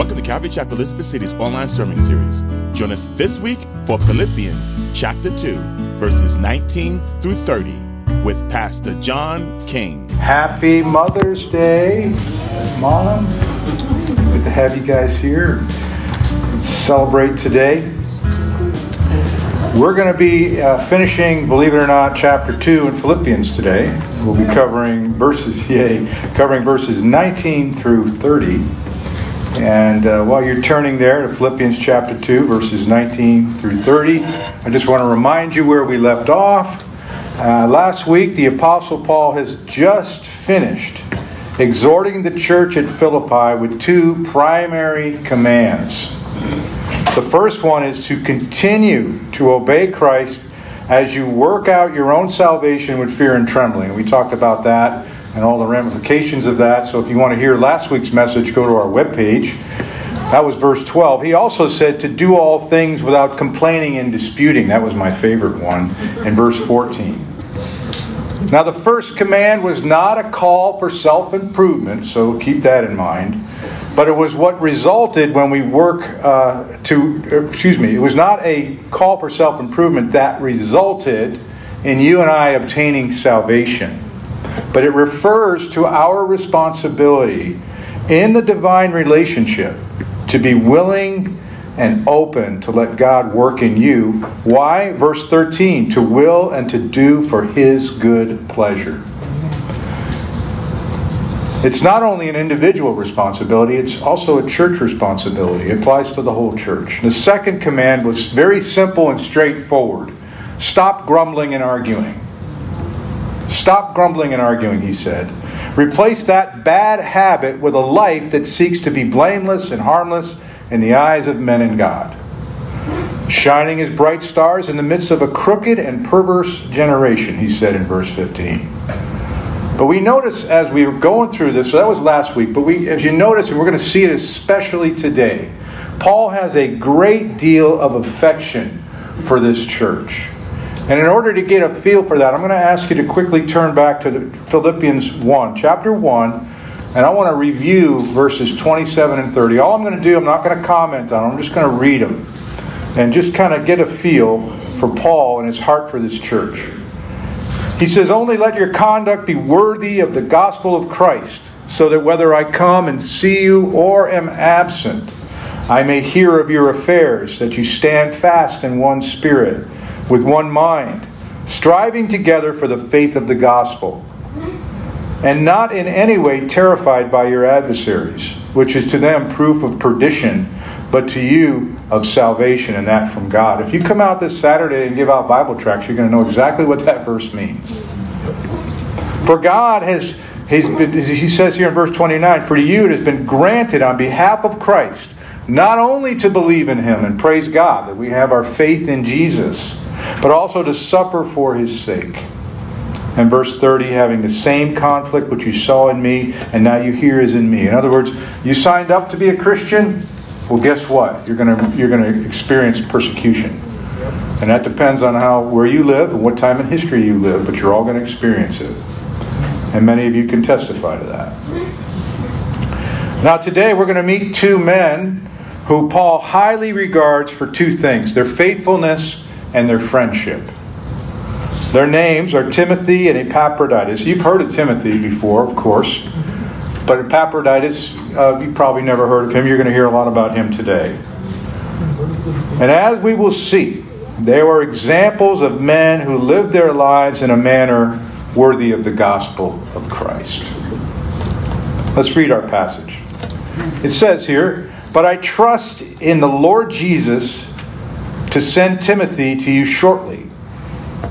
Welcome to Calvary Chapel Elizabeth City's online sermon series. Join us this week for Philippians chapter 2, verses 19 through 30 with Pastor John King. Happy Mother's Day, moms. Good to have you guys here. Celebrate today. We're going to be uh, finishing, believe it or not, chapter 2 in Philippians today. We'll be covering verses, yay, covering verses 19 through 30. And uh, while you're turning there to Philippians chapter 2, verses 19 through 30, I just want to remind you where we left off. Uh, last week, the Apostle Paul has just finished exhorting the church at Philippi with two primary commands. The first one is to continue to obey Christ as you work out your own salvation with fear and trembling. We talked about that and all the ramifications of that. So if you want to hear last week's message, go to our webpage. That was verse 12. He also said to do all things without complaining and disputing. That was my favorite one in verse 14. Now, the first command was not a call for self improvement, so keep that in mind. But it was what resulted when we work uh, to, excuse me, it was not a call for self improvement that resulted in you and I obtaining salvation but it refers to our responsibility in the divine relationship to be willing and open to let God work in you. Why? Verse 13 to will and to do for His good pleasure. It's not only an individual responsibility, it's also a church responsibility. It applies to the whole church. The second command was very simple and straightforward stop grumbling and arguing. Stop grumbling and arguing, he said. Replace that bad habit with a life that seeks to be blameless and harmless in the eyes of men and God. Shining as bright stars in the midst of a crooked and perverse generation, he said in verse 15. But we notice as we were going through this, so that was last week, but we, as you notice, and we're going to see it especially today, Paul has a great deal of affection for this church. And in order to get a feel for that, I'm going to ask you to quickly turn back to Philippians 1, chapter 1, and I want to review verses 27 and 30. All I'm going to do, I'm not going to comment on them, I'm just going to read them and just kind of get a feel for Paul and his heart for this church. He says, Only let your conduct be worthy of the gospel of Christ, so that whether I come and see you or am absent, I may hear of your affairs, that you stand fast in one spirit with one mind, striving together for the faith of the gospel, and not in any way terrified by your adversaries, which is to them proof of perdition, but to you of salvation, and that from God. If you come out this Saturday and give out Bible tracts, you're going to know exactly what that verse means. For God has, he says here in verse 29, for you it has been granted on behalf of Christ not only to believe in him and praise God that we have our faith in Jesus but also to suffer for his sake. And verse 30, having the same conflict which you saw in me, and now you hear is in me. In other words, you signed up to be a Christian. Well, guess what? You're going you're to experience persecution, and that depends on how where you live and what time in history you live. But you're all going to experience it, and many of you can testify to that. Now, today we're going to meet two men who Paul highly regards for two things: their faithfulness and their friendship. Their names are Timothy and Epaphroditus. You've heard of Timothy before, of course, but Epaphroditus, uh, you probably never heard of him. You're going to hear a lot about him today. And as we will see, they were examples of men who lived their lives in a manner worthy of the gospel of Christ. Let's read our passage. It says here, But I trust in the Lord Jesus to send Timothy to you shortly,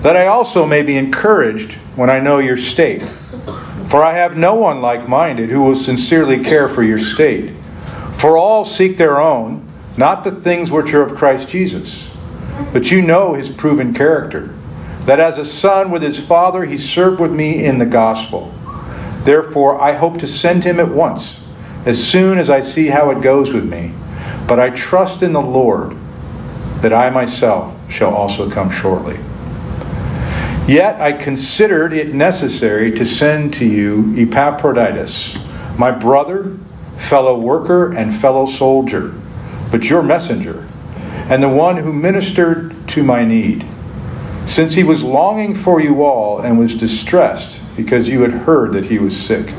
that I also may be encouraged when I know your state. For I have no one like minded who will sincerely care for your state. For all seek their own, not the things which are of Christ Jesus. But you know his proven character, that as a son with his father he served with me in the gospel. Therefore, I hope to send him at once, as soon as I see how it goes with me. But I trust in the Lord that I myself shall also come shortly. Yet I considered it necessary to send to you Epaphroditus, my brother fellow worker, and fellow soldier, but your messenger, and the one who ministered to my need. Since he was longing for you all and was distressed because you had heard that he was sick.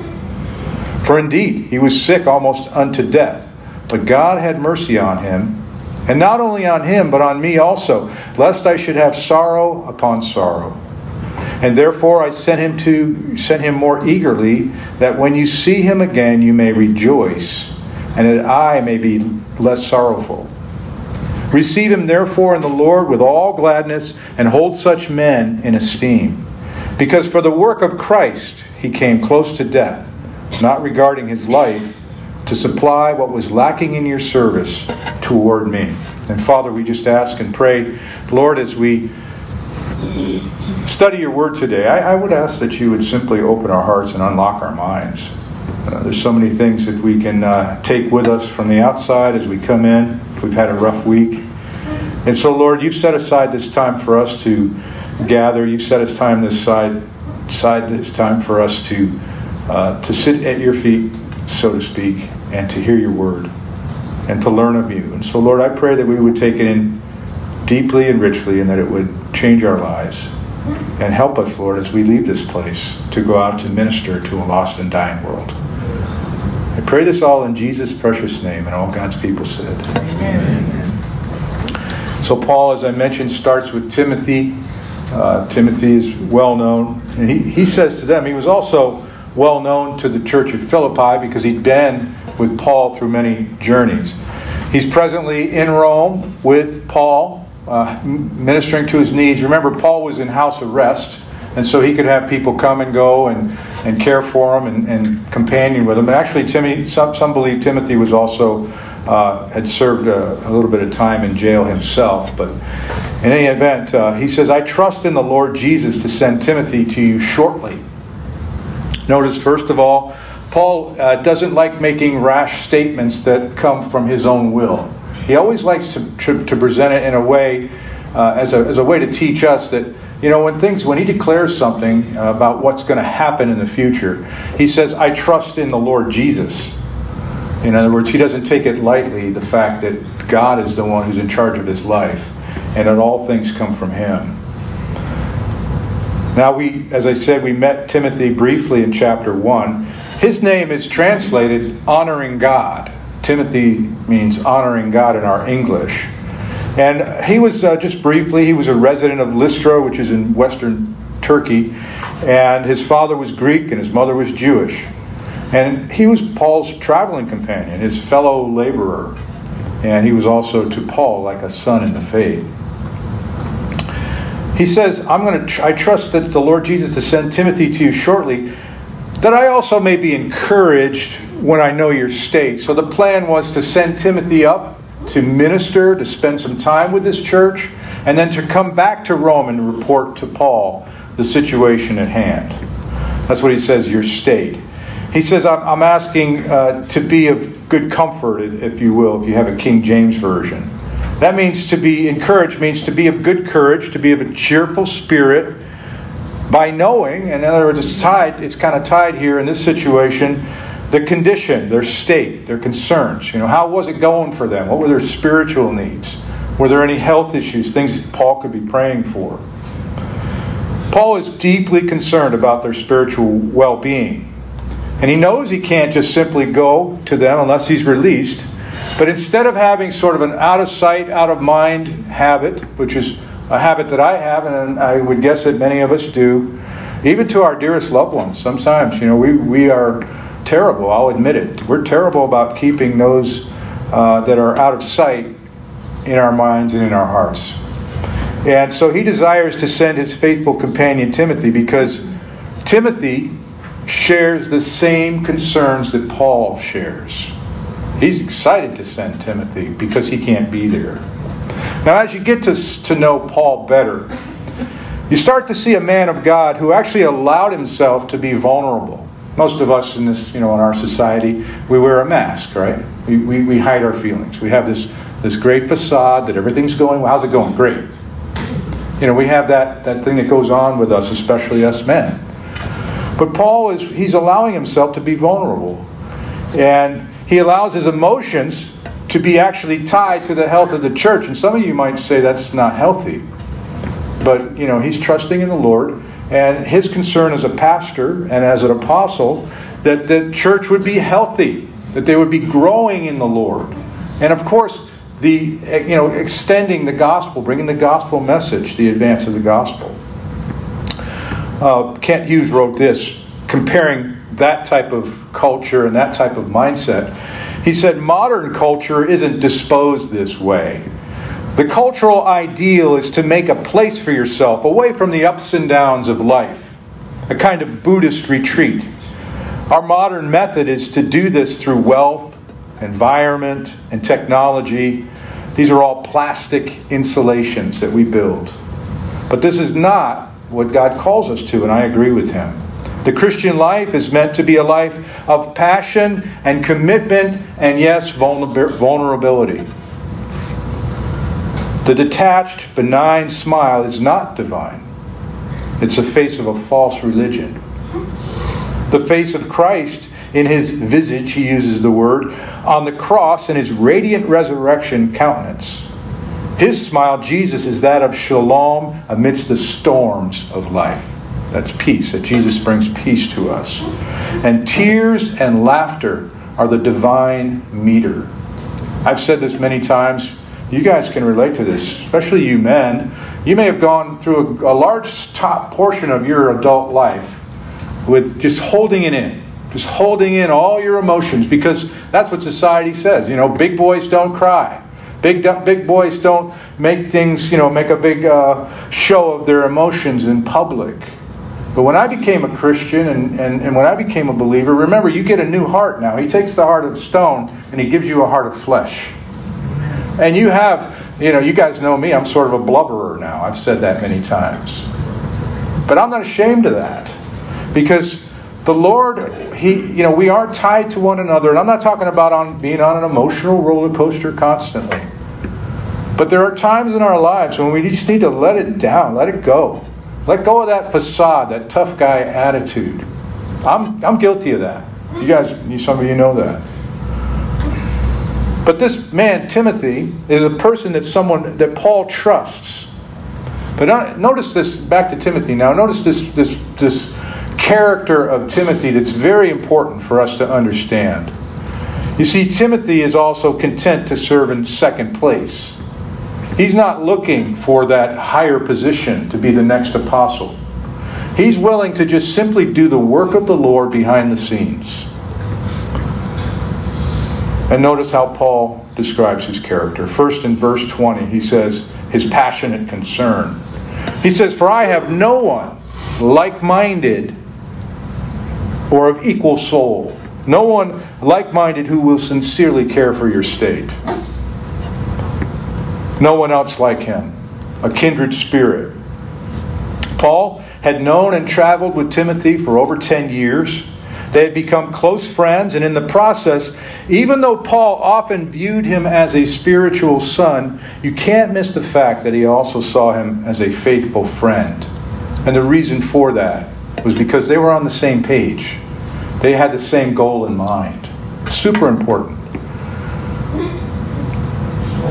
For indeed, he was sick almost unto death, but God had mercy on him, and not only on him, but on me also, lest I should have sorrow upon sorrow. And therefore I sent him to sent him more eagerly, that when you see him again you may rejoice, and that I may be less sorrowful. Receive him therefore in the Lord with all gladness, and hold such men in esteem. Because for the work of Christ he came close to death, not regarding his life, to supply what was lacking in your service toward me. And Father, we just ask and pray, Lord, as we study your word today, I, I, would ask that you would simply open our hearts and unlock our minds. Uh, there's so many things that we can uh, take with us from the outside as we come in, if we've had a rough week. And so, Lord, you've set aside this time for us to gather. You've set aside this side, side this time for us to uh, to sit at your feet, so to speak, and to hear your word and to learn of you. And so, Lord, I pray that we would take it in deeply and richly, and that it would change our lives. And help us, Lord, as we leave this place to go out to minister to a lost and dying world. I pray this all in Jesus' precious name, and all God's people said. Amen. So, Paul, as I mentioned, starts with Timothy. Uh, Timothy is well known. And he, he says to them, he was also well known to the church of Philippi because he'd been with Paul through many journeys. He's presently in Rome with Paul uh, ministering to his needs. Remember, Paul was in house arrest, and so he could have people come and go and, and care for him and, and companion with him. And actually, Timmy, some, some believe Timothy was also uh, had served a, a, little bit of time in jail himself. But in any event, uh, he says, I trust in the Lord Jesus to send Timothy to you shortly. Notice, first of all, Paul uh, doesn't like making rash statements that come from his own will. He always likes to, to, to present it in a way, uh, as, a, as a way to teach us that, you know, when things, when he declares something about what's going to happen in the future, he says, I trust in the Lord Jesus. In other words, he doesn't take it lightly, the fact that God is the one who's in charge of his life, and that all things come from him. Now, we, as I said, we met Timothy briefly in chapter 1. His name is translated honoring God. Timothy means honoring God in our English. And he was, uh, just briefly, he was a resident of Lystra, which is in western Turkey. And his father was Greek and his mother was Jewish. And he was Paul's traveling companion, his fellow laborer. And he was also to Paul like a son in the faith. He says, I'm going to tr- I trust that the Lord Jesus to send Timothy to you shortly, that I also may be encouraged when I know your state. So the plan was to send Timothy up to minister, to spend some time with this church, and then to come back to Rome and report to Paul the situation at hand. That's what he says, your state. He says, I'm asking uh, to be of good comfort, if you will, if you have a King James Version. That means to be encouraged, means to be of good courage, to be of a cheerful spirit, by knowing, and in other words, it's tied, it's kind of tied here in this situation, the condition, their state, their concerns. You know, how was it going for them? What were their spiritual needs? Were there any health issues, things Paul could be praying for? Paul is deeply concerned about their spiritual well being. And he knows he can't just simply go to them unless he's released. But instead of having sort of an out of sight, out of mind habit, which is a habit that I have, and I would guess that many of us do, even to our dearest loved ones, sometimes, you know, we, we are terrible, I'll admit it. We're terrible about keeping those uh, that are out of sight in our minds and in our hearts. And so he desires to send his faithful companion Timothy because Timothy shares the same concerns that Paul shares. He's excited to send Timothy because he can't be there. Now, as you get to, to know Paul better, you start to see a man of God who actually allowed himself to be vulnerable. Most of us in this, you know, in our society, we wear a mask, right? We, we, we hide our feelings. We have this, this great facade that everything's going well. How's it going? Great. You know, we have that, that thing that goes on with us, especially us men. But Paul is he's allowing himself to be vulnerable. And he allows his emotions to be actually tied to the health of the church. And some of you might say that's not healthy. But, you know, he's trusting in the Lord. And his concern as a pastor and as an apostle that the church would be healthy, that they would be growing in the Lord. And of course, the you know extending the gospel, bringing the gospel message, the advance of the gospel. Uh, Kent Hughes wrote this, comparing that type of culture and that type of mindset. He said, modern culture isn't disposed this way. The cultural ideal is to make a place for yourself away from the ups and downs of life, a kind of Buddhist retreat. Our modern method is to do this through wealth, environment, and technology. These are all plastic insulations that we build. But this is not what God calls us to, and I agree with him. The Christian life is meant to be a life of passion and commitment and, yes, vulnerability. The detached, benign smile is not divine, it's the face of a false religion. The face of Christ in his visage, he uses the word, on the cross in his radiant resurrection countenance. His smile, Jesus, is that of shalom amidst the storms of life. That's peace, that Jesus brings peace to us. And tears and laughter are the divine meter. I've said this many times. You guys can relate to this, especially you men. You may have gone through a, a large top portion of your adult life with just holding it in, just holding in all your emotions because that's what society says. You know, big boys don't cry. Big, big boys don't make things, you know, make a big uh, show of their emotions in public. But when I became a Christian and, and, and when I became a believer, remember, you get a new heart now. He takes the heart of stone and he gives you a heart of flesh. And you have, you know, you guys know me, I'm sort of a blubberer now. I've said that many times. But I'm not ashamed of that. Because the Lord, He, you know, we are tied to one another. And I'm not talking about on being on an emotional roller coaster constantly. But there are times in our lives when we just need to let it down, let it go. Let go of that facade, that tough guy attitude. I'm, I'm guilty of that. You guys, some of you know that. But this man, Timothy, is a person that someone that Paul trusts. But notice this back to Timothy now. Notice this this this character of Timothy that's very important for us to understand. You see, Timothy is also content to serve in second place. He's not looking for that higher position to be the next apostle. He's willing to just simply do the work of the Lord behind the scenes. And notice how Paul describes his character. First, in verse 20, he says, his passionate concern. He says, For I have no one like minded or of equal soul. No one like minded who will sincerely care for your state. No one else like him, a kindred spirit. Paul had known and traveled with Timothy for over 10 years. They had become close friends, and in the process, even though Paul often viewed him as a spiritual son, you can't miss the fact that he also saw him as a faithful friend. And the reason for that was because they were on the same page. They had the same goal in mind. Super important.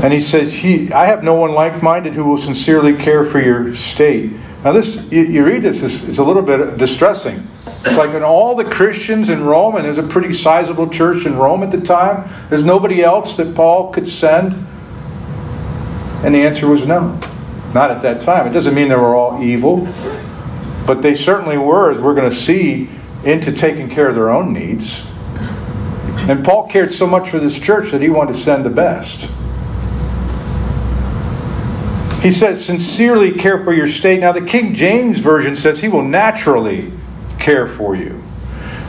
And he says, he, I have no one like minded who will sincerely care for your state. Now, this you, you read this, it's, it's, a little bit distressing. It's like in all the Christians in Rome, and there's a pretty sizable church in Rome at the time, there's nobody else that Paul could send. And the answer was no. Not at that time. It doesn't mean they were all evil, but they certainly were, as we're going to see, into taking care of their own needs. And Paul cared so much for this church that he wanted to send the best. He says, sincerely care for your state. Now, the King James Version says he will naturally care for you.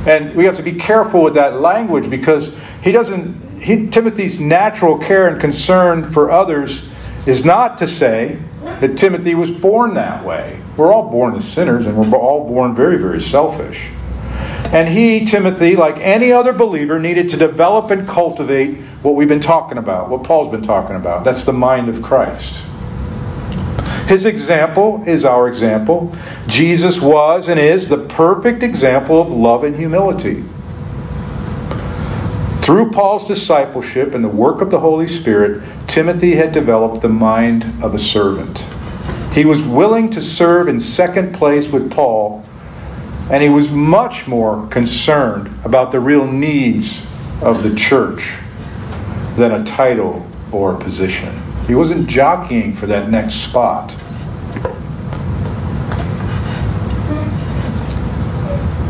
And we have to be careful with that language because he doesn't, he, Timothy's natural care and concern for others is not to say that Timothy was born that way. We're all born as sinners and we're all born very, very selfish. And he, Timothy, like any other believer, needed to develop and cultivate what we've been talking about, what Paul's been talking about. That's the mind of Christ. His example is our example. Jesus was and is the perfect example of love and humility. Through Paul's discipleship and the work of the Holy Spirit, Timothy had developed the mind of a servant. He was willing to serve in second place with Paul, and he was much more concerned about the real needs of the church than a title or a position. He wasn't jockeying for that next spot.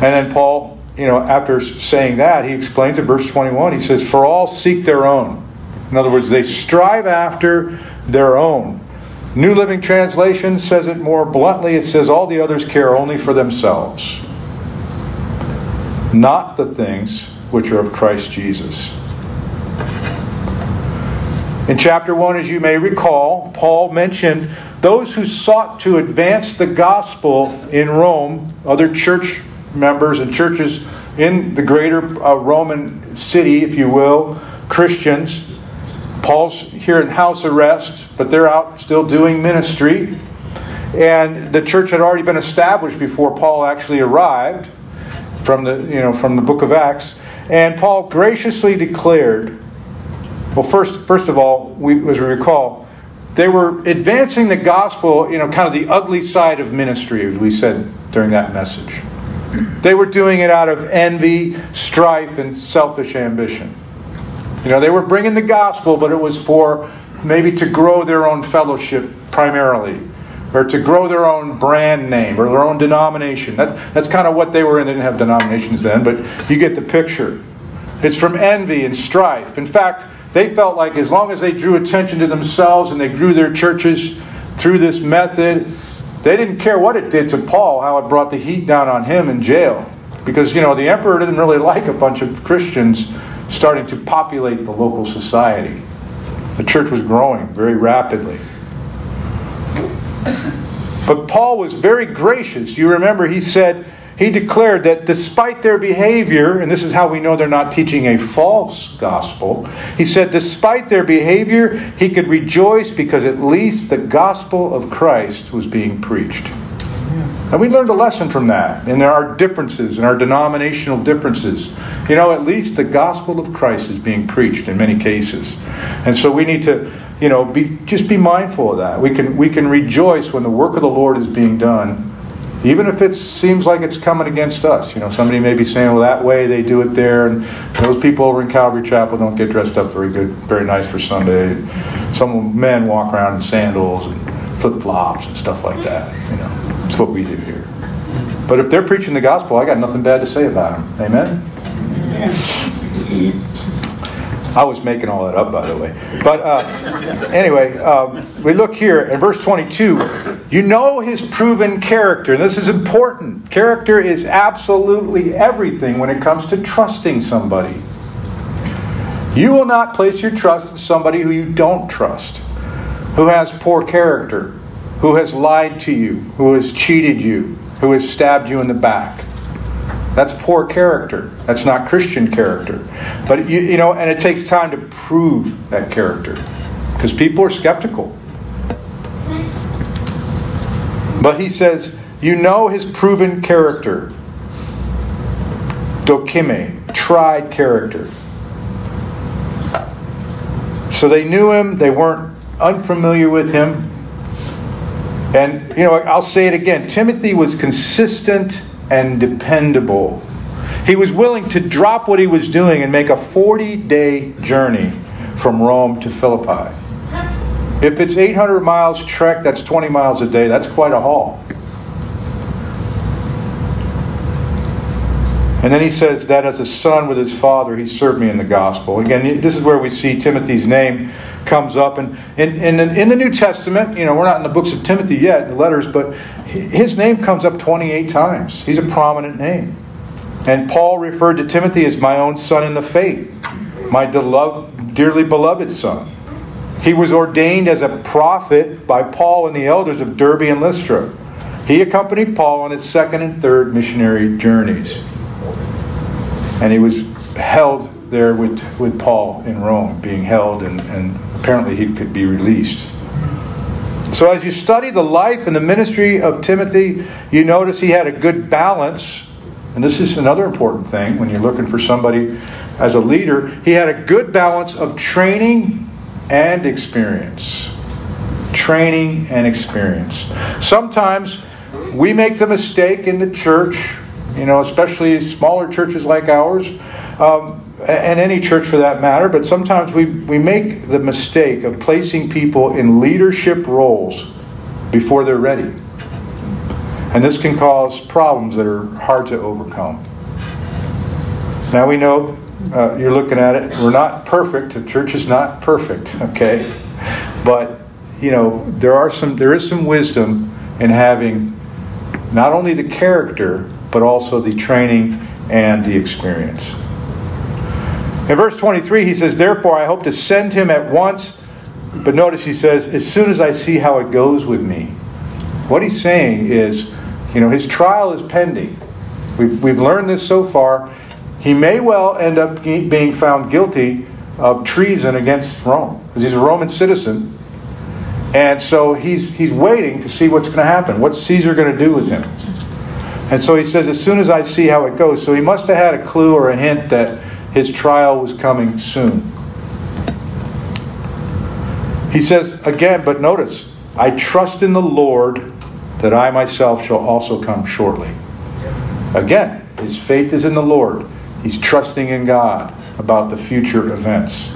And then Paul, you know, after saying that, he explains in verse 21, he says, For all seek their own. In other words, they strive after their own. New Living Translation says it more bluntly. It says, All the others care only for themselves, not the things which are of Christ Jesus. In chapter 1, as you may recall, Paul mentioned those who sought to advance the gospel in Rome, other church members and churches in the greater uh, Roman city, if you will, Christians. Paul's here in house arrest, but they're out still doing ministry. And the church had already been established before Paul actually arrived from the, you know, from the book of Acts. And Paul graciously declared, well, first, first of all, we, as we recall, they were advancing the gospel, you know, kind of the ugly side of ministry, as we said during that message. They were doing it out of envy, strife, and selfish ambition. You know, they were bringing the gospel, but it was for maybe to grow their own fellowship primarily, or to grow their own brand name or their own denomination. That, that's kind of what they were in. They didn't have denominations then, but you get the picture. It's from envy and strife. In fact, they felt like as long as they drew attention to themselves and they grew their churches through this method, they didn't care what it did to Paul, how it brought the heat down on him in jail. Because, you know, the emperor didn't really like a bunch of Christians starting to populate the local society. The church was growing very rapidly. But Paul was very gracious. You remember he said, he declared that despite their behavior, and this is how we know they're not teaching a false gospel, he said, despite their behavior, he could rejoice because at least the gospel of Christ was being preached. And we learned a lesson from that. And there are differences and our denominational differences. You know, at least the gospel of Christ is being preached in many cases. And so we need to, you know, be just be mindful of that. We can we can rejoice when the work of the Lord is being done even if it seems like it's coming against us. You know, somebody may be saying, well, that way they do it there, and those people over in Calvary Chapel don't get dressed up very good, very nice for Sunday. Some men walk around in sandals and flip flops and stuff like that. You know, it's what we do here. But if they're preaching the gospel, I got nothing bad to say about them. Amen? I was making all that up, by the way. But uh, anyway, um, we look here in verse 22. You know his proven character. And this is important. Character is absolutely everything when it comes to trusting somebody. You will not place your trust in somebody who you don't trust, who has poor character, who has lied to you, who has cheated you, who has stabbed you in the back. That's poor character. That's not Christian character. But you, you know, and it takes time to prove that character because people are skeptical. But he says, you know his proven character. Dokime, tried character. So they knew him, they weren't unfamiliar with him. And, you know, I'll say it again Timothy was consistent and dependable. He was willing to drop what he was doing and make a 40 day journey from Rome to Philippi. If it's 800 miles trek, that's 20 miles a day. That's quite a haul. And then he says that as a son with his father, he served me in the gospel. Again, this is where we see Timothy's name comes up. And, and, and in the New Testament, you know, we're not in the books of Timothy yet, the letters, but his name comes up 28 times. He's a prominent name. And Paul referred to Timothy as my own son in the faith, my dearly beloved son. He was ordained as a prophet by Paul and the elders of Derbe and Lystra. He accompanied Paul on his second and third missionary journeys. And he was held there with, with Paul in Rome, being held, and, and apparently he could be released. So, as you study the life and the ministry of Timothy, you notice he had a good balance and this is another important thing when you're looking for somebody as a leader, he had a good balance of training and experience. Training and experience. Sometimes we make the mistake in the church, you know, especially smaller churches like ours, um, and any church for that matter, but sometimes we, we make the mistake of placing people in leadership roles before they're ready. And this can cause problems that are hard to overcome. Now we know uh, you're looking at it, we're not perfect. The church is not perfect, okay? But, you know, there, are some, there is some wisdom in having not only the character, but also the training and the experience. In verse 23, he says, Therefore, I hope to send him at once. But notice he says, As soon as I see how it goes with me. What he's saying is, you know, his trial is pending. We've, we've learned this so far. He may well end up being found guilty of treason against Rome, because he's a Roman citizen. And so he's, he's waiting to see what's going to happen. What's Caesar going to do with him? And so he says, as soon as I see how it goes. So he must have had a clue or a hint that his trial was coming soon. He says again, but notice, I trust in the Lord that I myself shall also come shortly. Again, his faith is in the Lord. He's trusting in God about the future events.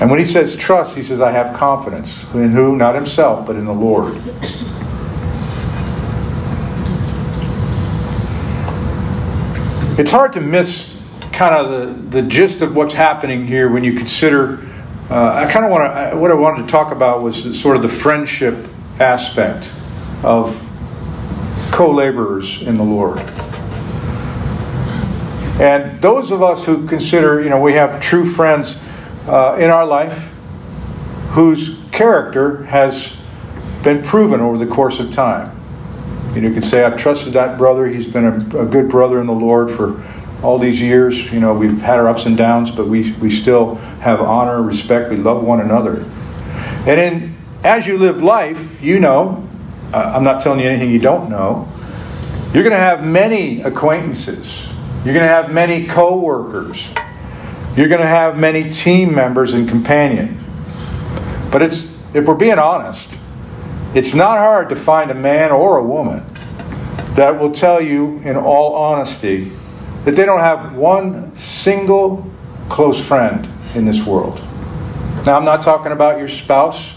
And when he says trust, he says, I have confidence. In who? Not himself, but in the Lord. It's hard to miss kind of the, the gist of what's happening here when you consider. Uh, I kind of want to. What I wanted to talk about was sort of the friendship aspect of co laborers in the Lord. And those of us who consider, you know, we have true friends uh, in our life whose character has been proven over the course of time. You you can say, I've trusted that brother. He's been a, a, good brother in the Lord for all these years. You know, we've had our ups and downs, but we, we still have honor, respect. We love one another. And in, as you live life, you know, uh, I'm not telling you anything you don't know, you're going to have many acquaintances. You're going to have many co workers. You're going to have many team members and companions. But it's, if we're being honest, it's not hard to find a man or a woman that will tell you, in all honesty, that they don't have one single close friend in this world. Now, I'm not talking about your spouse.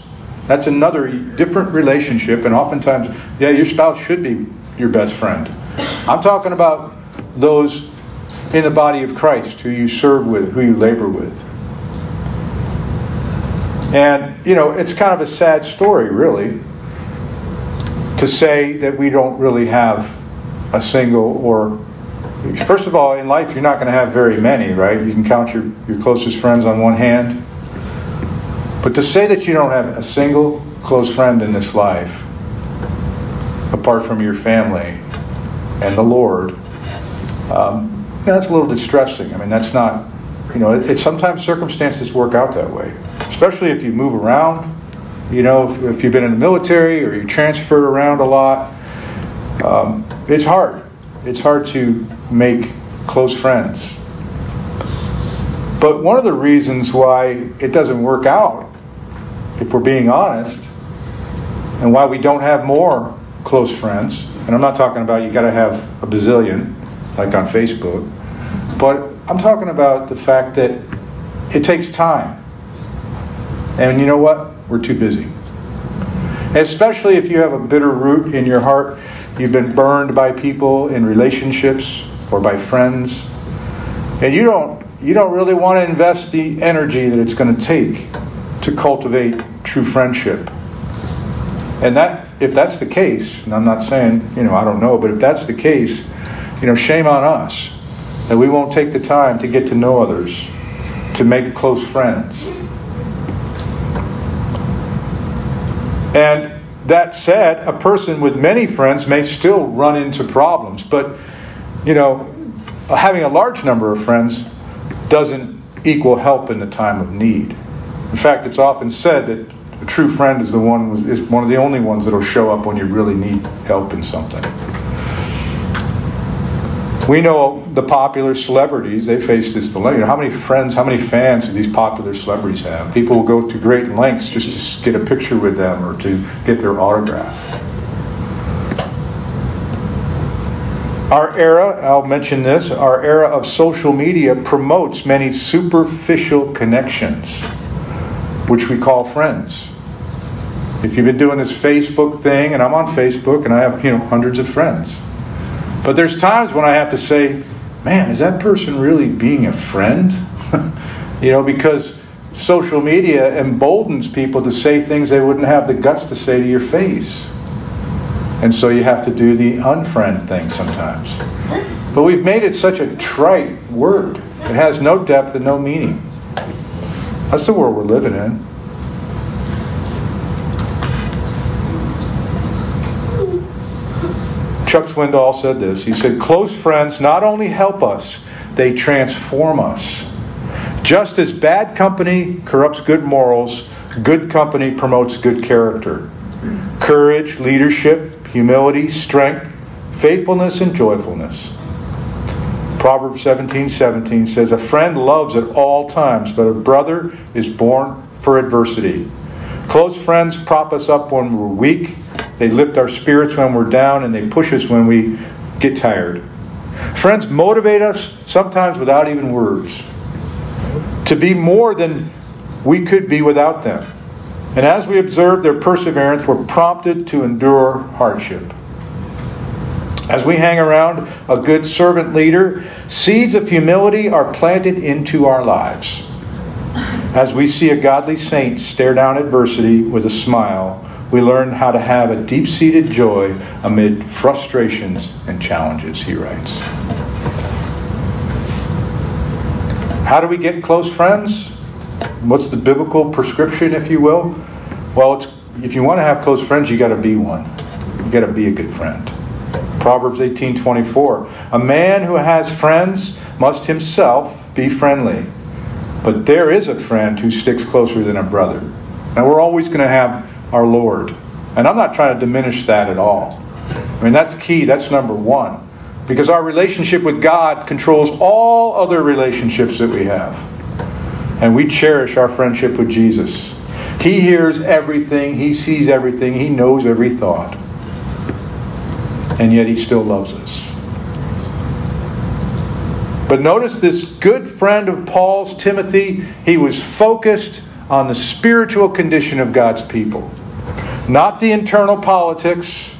That's another different relationship, and oftentimes, yeah, your spouse should be your best friend. I'm talking about those in the body of Christ who you serve with, who you labor with. And, you know, it's kind of a sad story, really, to say that we don't really have a single or first of all in life you're not going to have very many right? You can count your, your closest friends on one hand. But to say that you don't have a single close friend in this life apart from your family and the lord um, you know, that's a little distressing. I mean that's not you know it, it sometimes circumstances work out that way especially if you move around you know, if, if, you've been in the military or you transferred around a lot, um, it's hard. It's hard to make close friends. But one of the reasons why it doesn't work out, if we're being honest, and why we don't have more close friends, and I'm not talking about you got to have a bazillion, like on Facebook, but I'm talking about the fact that it takes time. And you know what? We're too busy. Especially if you have a bitter root in your heart, you've been burned by people in relationships or by friends, and you don't you don't really want to invest the energy that it's going to take to cultivate true friendship. And that if that's the case, and I'm not saying, you know, I don't know, but if that's the case, you know, shame on us that we won't take the time to get to know others, to make close friends. And that said, a person with many friends may still run into problems, but you know, having a large number of friends doesn't equal help in the time of need. In fact, it's often said that a true friend is the one is one of the only ones that'll show up when you really need help in something. We know the popular celebrities, they face this dilemma. How many friends, how many fans do these popular celebrities have? People will go to great lengths just to get a picture with them or to get their autograph. Our era, I'll mention this, our era of social media promotes many superficial connections, which we call friends. If you've been doing this Facebook thing, and I'm on Facebook and I have, you know, hundreds of friends. But there's times when I have to say, man, is that person really being a friend? you know, because social media emboldens people to say things they wouldn't have the guts to say to your face. And so you have to do the unfriend thing sometimes. But we've made it such a trite word. It has no depth and no meaning. That's the world we're living in. Chuck Swindoll said this. He said, Close friends not only help us, they transform us. Just as bad company corrupts good morals, good company promotes good character. Courage, leadership, humility, strength, faithfulness, and joyfulness. Proverbs 17 17 says, A friend loves at all times, but a brother is born for adversity. Close friends prop us up when we're weak, they lift our spirits when we're down, and they push us when we get tired. Friends motivate us sometimes without even words to be more than we could be without them. And as we observe their perseverance, we're prompted to endure hardship. As we hang around a good servant leader, seeds of humility are planted into our lives. As we see a godly saint stare down adversity with a smile, we learn how to have a deep seated joy amid frustrations and challenges, he writes. How do we get close friends? What's the biblical prescription, if you will? Well, if you want to have close friends, you got to be one. You got to be a good friend. Proverbs 18:24. A man who has friends must himself be friendly. But there is a friend who sticks closer than a brother. Now we're always going to have our Lord. And I'm not trying to diminish that at all. I mean, that's key. That's number one. Because our relationship with God controls all other relationships that we have. And we cherish our friendship with Jesus. He hears everything, He sees everything, He knows every thought. And yet He still loves us. But notice this good friend of Paul's, Timothy, he was focused on the spiritual condition of God's people not the internal politics.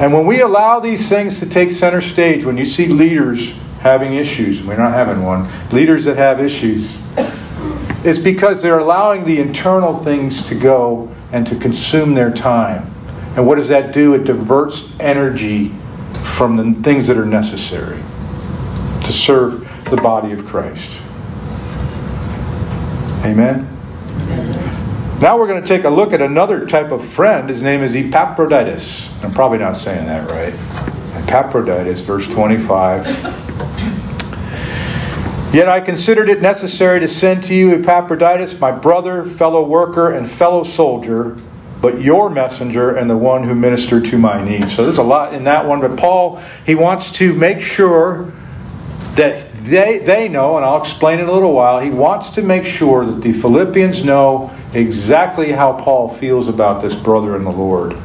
And when we allow these things to take center stage, when you see leaders having issues, we're not having one, leaders that have issues, it's because they're allowing the internal things to go and to consume their time. And what does that do? It diverts energy from the things that are necessary to serve the body of Christ. Amen? Now we're going to take a look at another type of friend. His name is Epaphroditus. I'm probably not saying that right. Epaphroditus, verse 25. Yet I considered it necessary to send to you Epaphroditus, my brother, fellow worker, and fellow soldier, but your messenger and the one who ministered to my needs. So there's a lot in that one, but Paul, he wants to make sure that they, they know, and I'll explain in a little while, he wants to make sure that the Philippians know exactly how Paul feels about this brother in the Lord.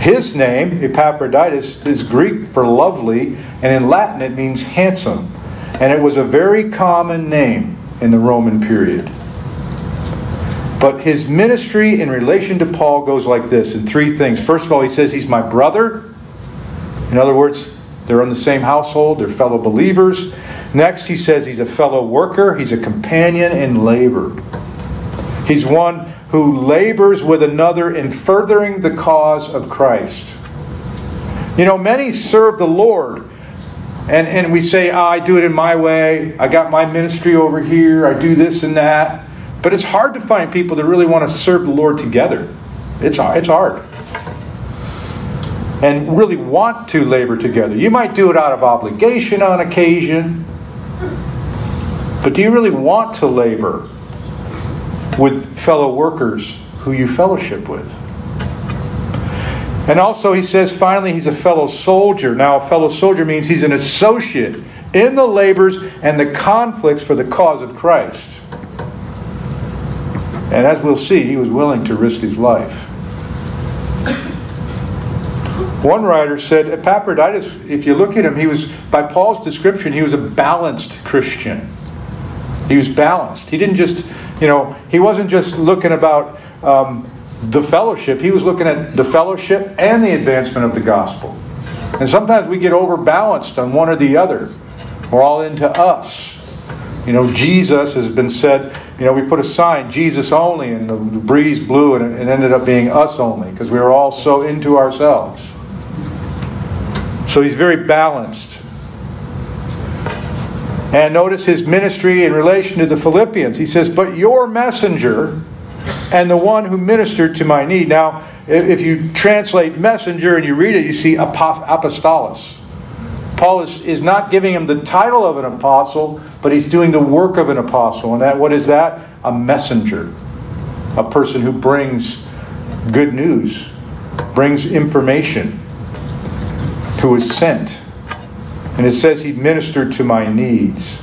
His name, Epaphroditus, is Greek for lovely, and in Latin it means handsome. And it was a very common name in the Roman period. But his ministry in relation to Paul goes like this in three things. First of all, he says he's my brother. In other words, they're in the same household, they're fellow believers. Next, he says he's a fellow worker, he's a companion in labor. He's one who labors with another in furthering the cause of Christ. You know, many serve the Lord, and, and we say, oh, I do it in my way, I got my ministry over here, I do this and that. But it's hard to find people that really want to serve the Lord together. It's, it's hard and really want to labor together. You might do it out of obligation on occasion, but do you really want to labor with fellow workers who you fellowship with? And also, he says, finally, he's a fellow soldier. Now, a fellow soldier means he's an associate in the labors and the conflicts for the cause of Christ. And as we'll see, he was willing to risk his life. One writer said Epaphroditus, if you look at him, he was, by Paul's description, he was a balanced Christian. He was balanced. He didn't just, you know, he wasn't just looking about um, the fellowship, he was looking at the fellowship and the advancement of the gospel. And sometimes we get overbalanced on one or the other. We're all into us. You know, Jesus has been said, you know, we put a sign, Jesus only, and the breeze blew and it ended up being us only because we were all so into ourselves. So he's very balanced. And notice his ministry in relation to the Philippians. He says, But your messenger and the one who ministered to my need. Now, if you translate messenger and you read it, you see apostolos. Paul is, is not giving him the title of an apostle, but he's doing the work of an apostle. And that what is that? A messenger. A person who brings good news, brings information who was sent. And it says he ministered to my needs.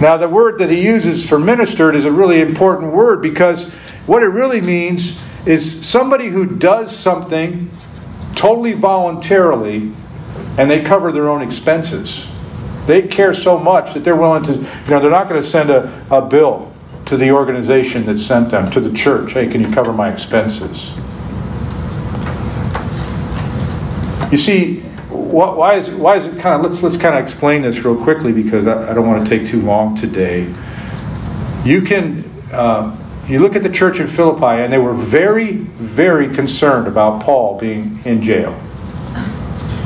Now, the word that he uses for ministered is a really important word because what it really means is somebody who does something totally voluntarily and they cover their own expenses. They care so much that they're willing to, you know, they're not going to send a, a bill to the organization that sent them, to the church. Hey, can you cover my expenses? You see, why is why is it kind of let's let's kind of explain this real quickly because I, I don't want to take too long today. You can uh, you look at the church in Philippi and they were very very concerned about Paul being in jail.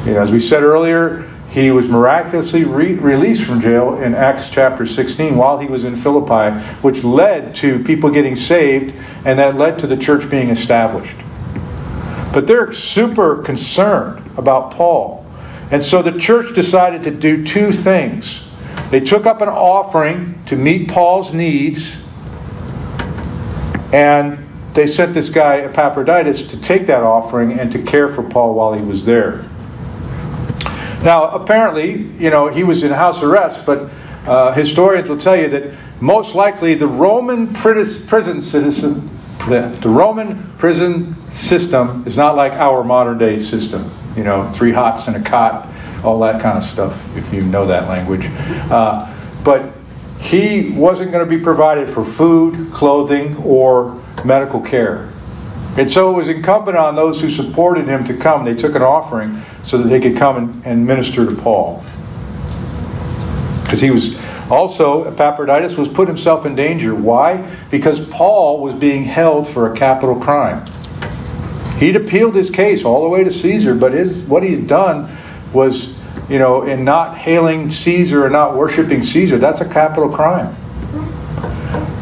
You know, as we said earlier, he was miraculously re- released from jail in Acts chapter 16 while he was in Philippi, which led to people getting saved and that led to the church being established. But they're super concerned about Paul. And so the church decided to do two things. They took up an offering to meet Paul's needs, and they sent this guy, Epaphroditus, to take that offering and to care for Paul while he was there. Now, apparently, you know, he was in house arrest, but uh, historians will tell you that most likely the Roman prison citizen the, the Roman prison system is not like our modern day system. You know, three hots and a cot, all that kind of stuff, if you know that language. Uh, but he wasn't going to be provided for food, clothing, or medical care. And so it was incumbent on those who supported him to come. They took an offering so that they could come and, and minister to Paul. Because he was also, Epaphroditus was put himself in danger. Why? Because Paul was being held for a capital crime. He'd appealed his case all the way to Caesar, but his, what he'd done was, you know, in not hailing Caesar and not worshiping Caesar, that's a capital crime.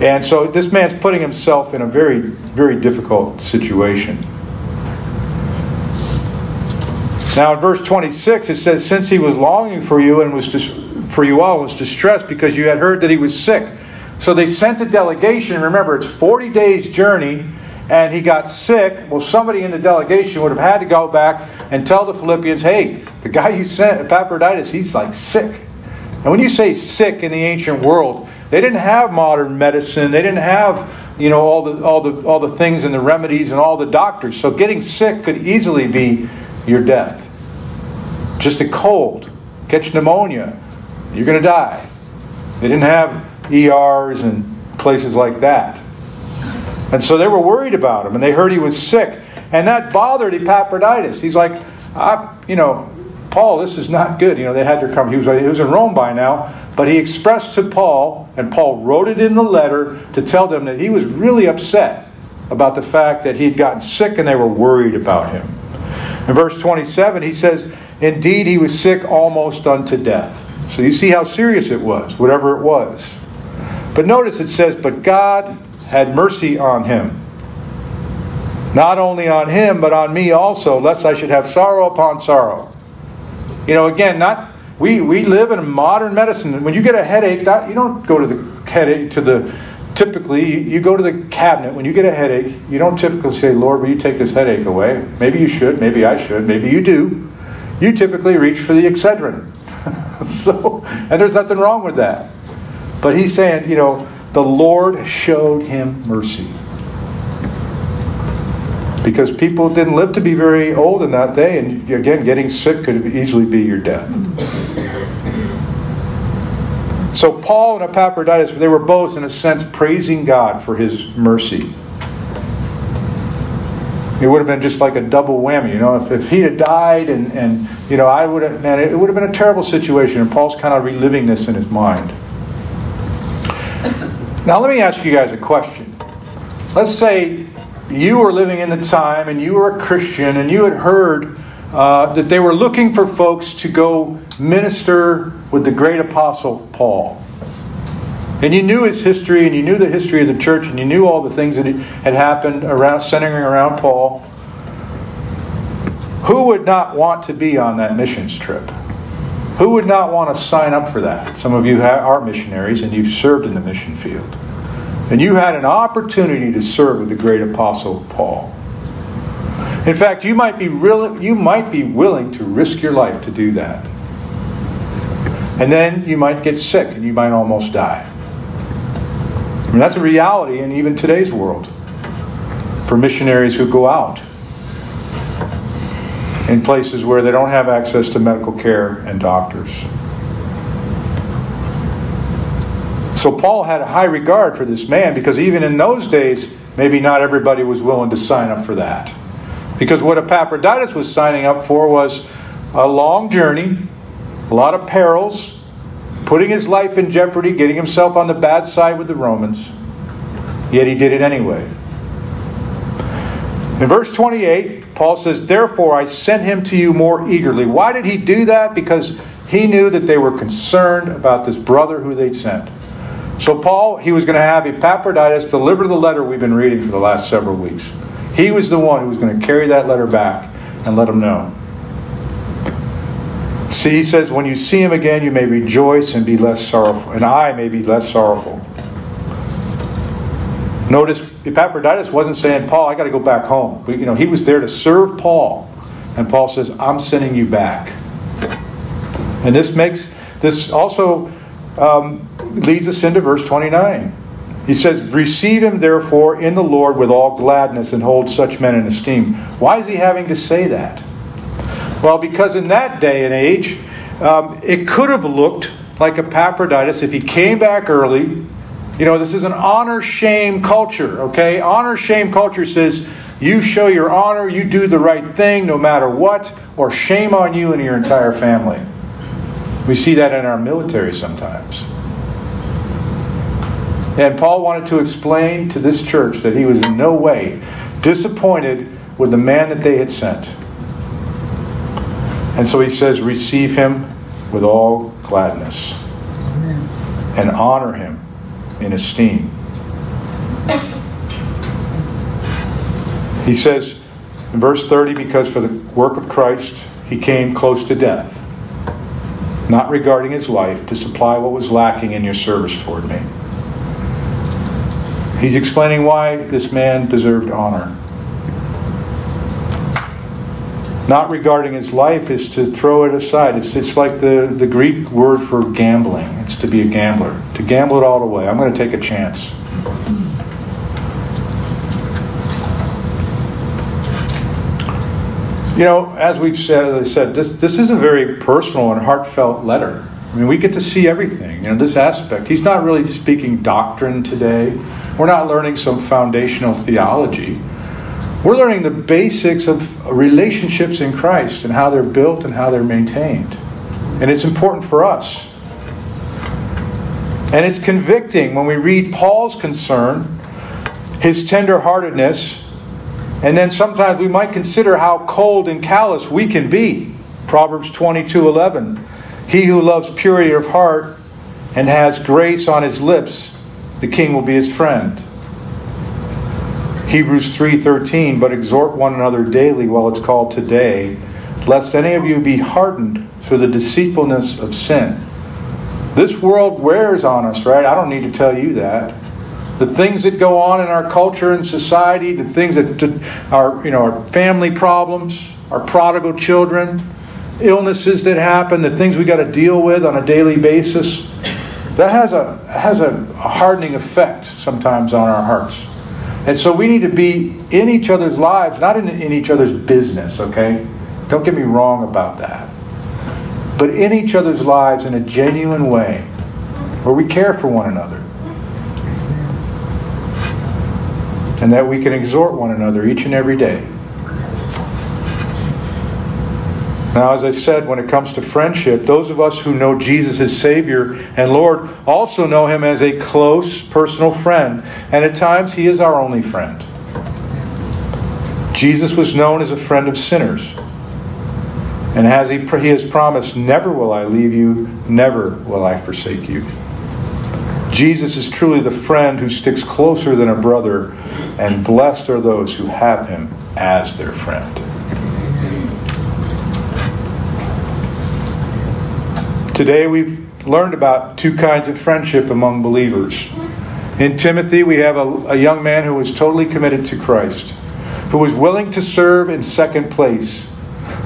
And so this man's putting himself in a very, very difficult situation. Now in verse 26 it says, Since he was longing for you and was just for you all was distressed because you had heard that he was sick. So they sent a delegation. Remember, it's 40 days' journey, and he got sick. Well, somebody in the delegation would have had to go back and tell the Philippians, hey, the guy you sent, Epaphroditus, he's like sick. And when you say sick in the ancient world, they didn't have modern medicine. They didn't have, you know, all the all the all the things and the remedies and all the doctors. So getting sick could easily be your death. Just a cold, catch pneumonia, you're going to die. They didn't have ERs and places like that. And so they were worried about him, and they heard he was sick. And that bothered Epaphroditus. He's like, I, you know, Paul, this is not good. You know, they had to come. He was, he was in Rome by now, but he expressed to Paul, and Paul wrote it in the letter to tell them that he was really upset about the fact that he'd gotten sick and they were worried about him. In verse 27, he says, Indeed, he was sick almost unto death. So you see how serious it was, whatever it was. But notice it says, But God had mercy on him. Not only on him, but on me also, lest I should have sorrow upon sorrow. You know, again, not we, we live in modern medicine. When you get a headache, that you don't go to the headache to the typically, you go to the cabinet when you get a headache. You don't typically say, Lord, will you take this headache away? Maybe you should, maybe I should, maybe you do. You typically reach for the Excedrin. so, and there's nothing wrong with that. But he's saying, you know, the Lord showed him mercy. Because people didn't live to be very old in that day, and again, getting sick could easily be your death. So Paul and Epaphroditus, they were both, in a sense, praising God for his mercy. It would have been just like a double whammy, you know. If, if he'd have died, and, and you know, I would have, man, it would have been a terrible situation. And Paul's kind of reliving this in his mind. Now, let me ask you guys a question. Let's say you were living in the time, and you were a Christian, and you had heard uh, that they were looking for folks to go minister with the great apostle Paul. And you knew his history, and you knew the history of the church, and you knew all the things that had happened around, centering around Paul. Who would not want to be on that missions trip? Who would not want to sign up for that? Some of you are missionaries, and you've served in the mission field. And you had an opportunity to serve with the great apostle Paul. In fact, you might be real, you might be willing to risk your life to do that. And then you might get sick and you might almost die. I mean, that's a reality in even today's world for missionaries who go out in places where they don't have access to medical care and doctors. So Paul had a high regard for this man because even in those days, maybe not everybody was willing to sign up for that. Because what Epaphroditus was signing up for was a long journey, a lot of perils, putting his life in jeopardy, getting himself on the bad side with the Romans. Yet he did it anyway. In verse 28, Paul says, Therefore I sent him to you more eagerly. Why did he do that? Because he knew that they were concerned about this brother who they'd sent. So, Paul, he was going to have Epaphroditus deliver the letter we've been reading for the last several weeks. He was the one who was going to carry that letter back and let him know. See, he says, when you see him again, you may rejoice and be less sorrowful, and I may be less sorrowful. Notice Epaphroditus wasn't saying, Paul, I got to go back home. But, you know, he was there to serve Paul. And Paul says, I'm sending you back. And this makes, this also um, leads us into verse 29. He says, Receive him therefore in the Lord with all gladness and hold such men in esteem. Why is he having to say that? Well, because in that day and age, um, it could have looked like Epaphroditus if he came back early. You know, this is an honor shame culture, okay? Honor shame culture says you show your honor, you do the right thing no matter what, or shame on you and your entire family. We see that in our military sometimes. And Paul wanted to explain to this church that he was in no way disappointed with the man that they had sent. And so he says, Receive him with all gladness and honor him in esteem. He says in verse 30, Because for the work of Christ he came close to death, not regarding his life, to supply what was lacking in your service toward me. He's explaining why this man deserved honor. Not regarding his life is to throw it aside. It's, it's like the, the Greek word for gambling. It's to be a gambler, to gamble it all away. I'm going to take a chance. You know, as we've said, as I said, this, this is a very personal and heartfelt letter. I mean, we get to see everything, you know, this aspect. He's not really speaking doctrine today. We're not learning some foundational theology. We're learning the basics of relationships in Christ and how they're built and how they're maintained. And it's important for us. And it's convicting when we read Paul's concern, his tenderheartedness, and then sometimes we might consider how cold and callous we can be. Proverbs 22 11. He who loves purity of heart and has grace on his lips the king will be his friend. Hebrews 3:13 but exhort one another daily while it's called today lest any of you be hardened through the deceitfulness of sin. This world wears on us, right? I don't need to tell you that. the things that go on in our culture and society, the things that are, you know, our family problems, our prodigal children, illnesses that happen, the things we got to deal with on a daily basis, that has a has a hardening effect sometimes on our hearts. And so we need to be in each other's lives, not in, in each other's business, okay? Don't get me wrong about that. But in each other's lives in a genuine way, where we care for one another. And that we can exhort one another each and every day. Now, as I said, when it comes to friendship, those of us who know Jesus as Savior and Lord also know Him as a close personal friend, and at times He is our only friend. Jesus was known as a friend of sinners. And as he, he has promised, never will I leave you, never will I forsake you. Jesus is truly the friend who sticks closer than a brother, and blessed are those who have him as their friend. Today we've learned about two kinds of friendship among believers. In Timothy, we have a, a young man who was totally committed to Christ, who was willing to serve in second place,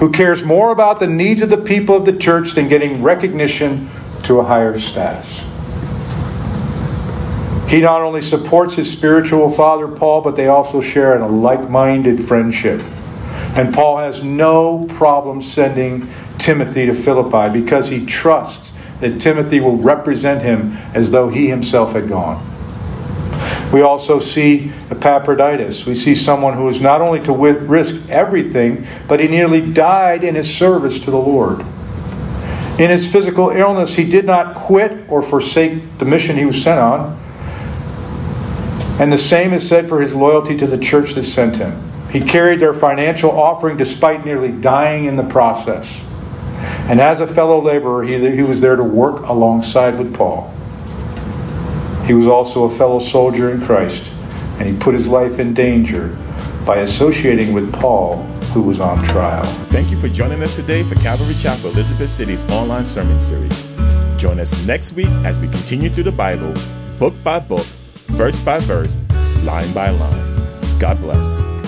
who cares more about the needs of the people of the church than getting recognition to a higher status. He not only supports his spiritual father, Paul, but they also share in a like minded friendship. And Paul has no problem sending Timothy to Philippi because he trusts that Timothy will represent him as though he himself had gone. We also see Epaphroditus. We see someone who is not only to risk everything, but he nearly died in his service to the Lord. In his physical illness, he did not quit or forsake the mission he was sent on. And the same is said for his loyalty to the church that sent him. He carried their financial offering despite nearly dying in the process. And as a fellow laborer, he, he was there to work alongside with Paul. He was also a fellow soldier in Christ, and he put his life in danger by associating with Paul, who was on trial. Thank you for joining us today for Calvary Chapel Elizabeth City's online sermon series. Join us next week as we continue through the Bible, book by book, verse by verse, line by line. God bless.